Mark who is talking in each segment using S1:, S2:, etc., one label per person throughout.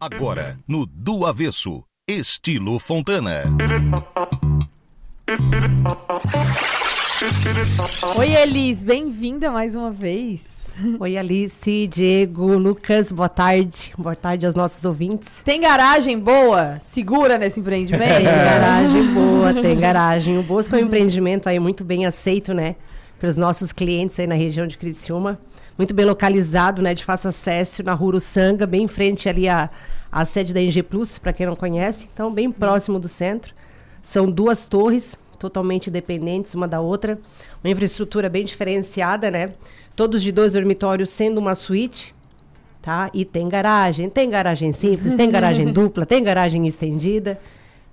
S1: Agora, no Do Avesso, estilo Fontana.
S2: Oi, Elis, bem-vinda mais uma vez.
S3: Oi, Alice, Diego, Lucas, boa tarde. Boa tarde aos nossos ouvintes.
S2: Tem garagem boa? Segura nesse empreendimento?
S3: Tem garagem boa, tem garagem. O Bosco é um empreendimento aí muito bem aceito, né? Pelos nossos clientes aí na região de Criciúma. Muito bem localizado, né? De fácil acesso na Rua Uruçanga, bem em frente ali à, à sede da NG Plus, para quem não conhece. Então, bem próximo do centro. São duas torres, totalmente dependentes uma da outra. Uma infraestrutura bem diferenciada, né? Todos de dois dormitórios, sendo uma suíte, tá? E tem garagem, tem garagem simples, tem garagem dupla, tem garagem estendida.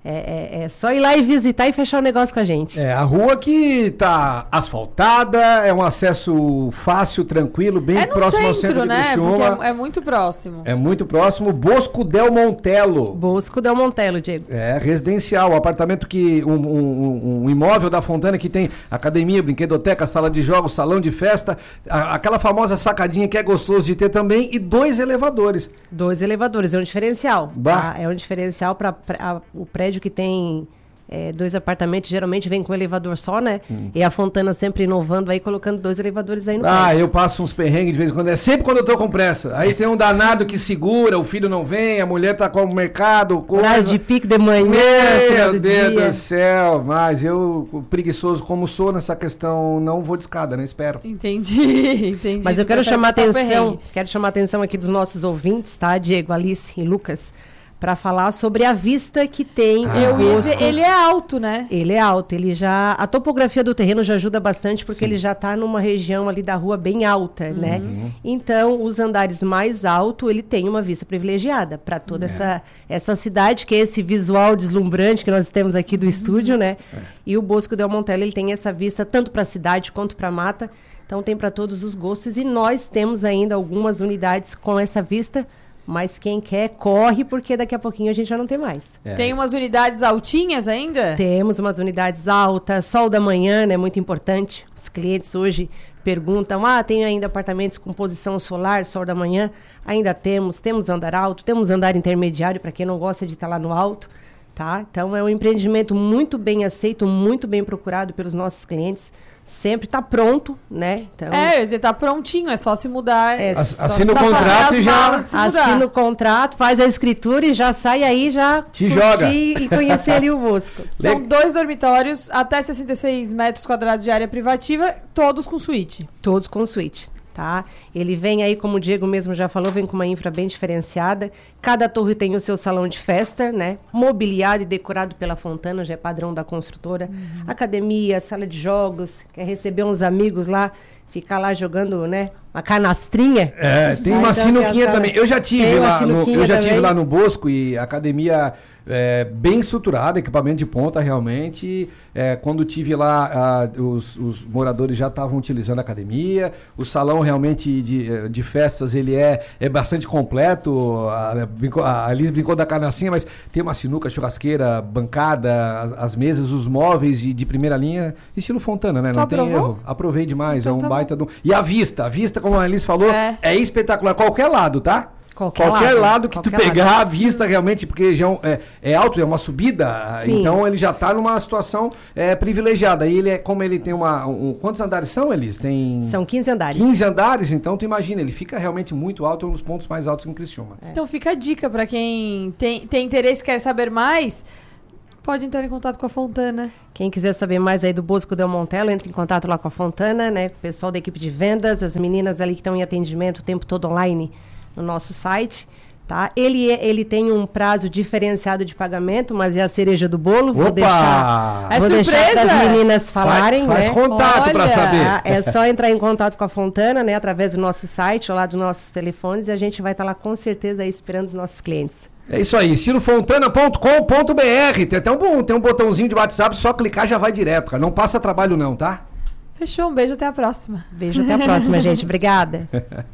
S3: É, é, é, só ir lá e visitar e fechar o negócio com a gente.
S4: É, a rua que tá asfaltada, é um acesso fácil, tranquilo, bem
S2: é no
S4: próximo
S2: centro,
S4: ao centro de
S2: né?
S4: Criciúma.
S2: Porque é, é muito próximo.
S4: É muito próximo. Bosco Del Montelo.
S3: Bosco Del Montelo, Diego.
S4: É, residencial, apartamento que. Um, um, um imóvel da Fontana que tem academia, brinquedoteca, sala de jogos, salão de festa, a- aquela famosa sacadinha que é gostoso de ter também, e dois elevadores.
S3: Dois elevadores, é um diferencial.
S4: Bah.
S3: tá? É um diferencial para o prédio que tem é, dois apartamentos, geralmente vem com um elevador só, né? E a Fontana sempre inovando aí, colocando dois elevadores aí no
S4: Ah,
S3: prédio.
S4: eu passo uns perrengues de vez em quando. É sempre quando eu tô com pressa. Aí tem um danado que segura, o filho não vem, a mulher tá com o mercado,
S3: Horário
S4: coisa.
S3: de pico de manhã,
S4: Meu
S3: do
S4: Deus
S3: dia.
S4: do céu, mas eu, preguiçoso como sou nessa questão, não vou de escada, né? Espero.
S2: Entendi, entendi.
S3: Mas eu quero chamar atenção,
S2: perrengue.
S3: quero chamar a atenção aqui dos nossos ouvintes, tá? Diego, Alice e Lucas, para falar sobre a vista que tem
S4: Ah.
S3: o
S2: Eu ia dizer, ele é alto, né?
S3: Ele é alto, ele já. A topografia do terreno já ajuda bastante, porque ele já está numa região ali da rua bem alta, né? Então, os andares mais altos, ele tem uma vista privilegiada para toda essa, essa cidade, que é esse visual deslumbrante que nós temos aqui do estúdio, né? E o Bosco Del Montello, ele tem essa vista tanto para a cidade quanto para a mata. Então, tem para todos os gostos. E nós temos ainda algumas unidades com essa vista. Mas quem quer, corre, porque daqui a pouquinho a gente já não tem mais.
S4: É.
S2: Tem umas unidades altinhas ainda?
S3: Temos umas unidades altas, sol da manhã, né? Muito importante. Os clientes hoje perguntam: ah, tem ainda apartamentos com posição solar, sol da manhã? Ainda temos. Temos andar alto, temos andar intermediário, para quem não gosta de estar lá no alto. Tá? Então é um empreendimento muito bem aceito, muito bem procurado pelos nossos clientes. Sempre está pronto, né? Então,
S2: É, ele tá prontinho, é só se mudar.
S3: É, só-
S4: Assina o contrato e já.
S3: assina o contrato, faz a escritura e já sai aí, já
S4: Te joga.
S3: e conhecer ali o Bosco.
S2: São dois dormitórios, até 66 metros quadrados de área privativa, todos com suíte.
S3: Todos com suíte, tá? Ele vem aí, como o Diego mesmo já falou, vem com uma infra bem diferenciada. Cada torre tem o seu salão de festa, né? Mobiliado e decorado pela Fontana, já é padrão da construtora. Academia, sala de jogos, quer receber uns amigos lá, ficar lá jogando, né? Uma canastrinha.
S4: É, tem uma
S3: então
S4: sinuquinha
S3: tem a sala-
S4: também. Eu já tive
S3: Tem
S4: lá no,
S3: sinuquinha
S4: eu já tive lá no Bosco e a academia é, bem estruturada, equipamento de ponta realmente. É, quando tive lá, ah, os, os moradores já estavam utilizando a academia. O salão realmente de, de festas ele é, é bastante completo. A, brincou- a Liz brincou da canastinha, mas tem uma sinuca, churrasqueira, bancada, as, as mesas, os móveis de, de primeira linha, estilo Fontana, né?
S2: Tu
S4: Não tem
S2: aprovou?
S4: erro. Aprovei demais,
S2: Então
S4: é um
S2: tá
S4: baita do... E a vista, a vista, como a Alice falou,
S2: É.
S4: é, espetacular. Qualquer lado, tá?
S3: Qualquer
S4: lado,
S3: lado,
S4: que tu
S3: qualquer
S4: pegar
S3: lado.
S4: a vista realmente, porque já é é, é alto, é uma subida,
S3: Sim.
S4: então ele já tá numa situação é, privilegiada. E ele é, como ele tem uma. um- quantos andares são, Elis? Tem
S3: São 15 andares.
S4: 15 andares, então tu imagina, ele fica realmente muito alto, é um dos pontos mais altos em Criciúma.
S2: Então fica a dica pra quem tem, tem interesse quer saber mais, pode entrar em contato com a Fontana.
S3: Quem quiser saber mais aí do Bosco Del Montello, entre em contato lá com a Fontana, né? Com o pessoal da equipe de vendas, as meninas ali que estão em atendimento o tempo todo online no nosso site. Tá? Ele, é- ele tem um prazo diferenciado de pagamento, mas é a cereja do bolo. Vou
S4: Opa!
S3: deixar,
S2: É
S3: vou deixar
S2: surpresa?
S3: para as meninas falarem,
S4: faz
S3: né?
S4: contato pra
S2: Olha!
S4: saber.
S3: Ah, é só entrar em contato com a Fontana, né? Através do nosso site, ou lá dos nossos telefones, e a gente vai estar lá com certeza aí esperando os nossos clientes.
S4: É isso aí, estilofontana.com.br. Tem até um, tem um botãozinho de WhatsApp, só clicar já vai direto, cara. Não passa trabalho não, tá?
S2: Fechou, um beijo, até a próxima.
S3: Beijo, até a próxima, gente. Obrigada.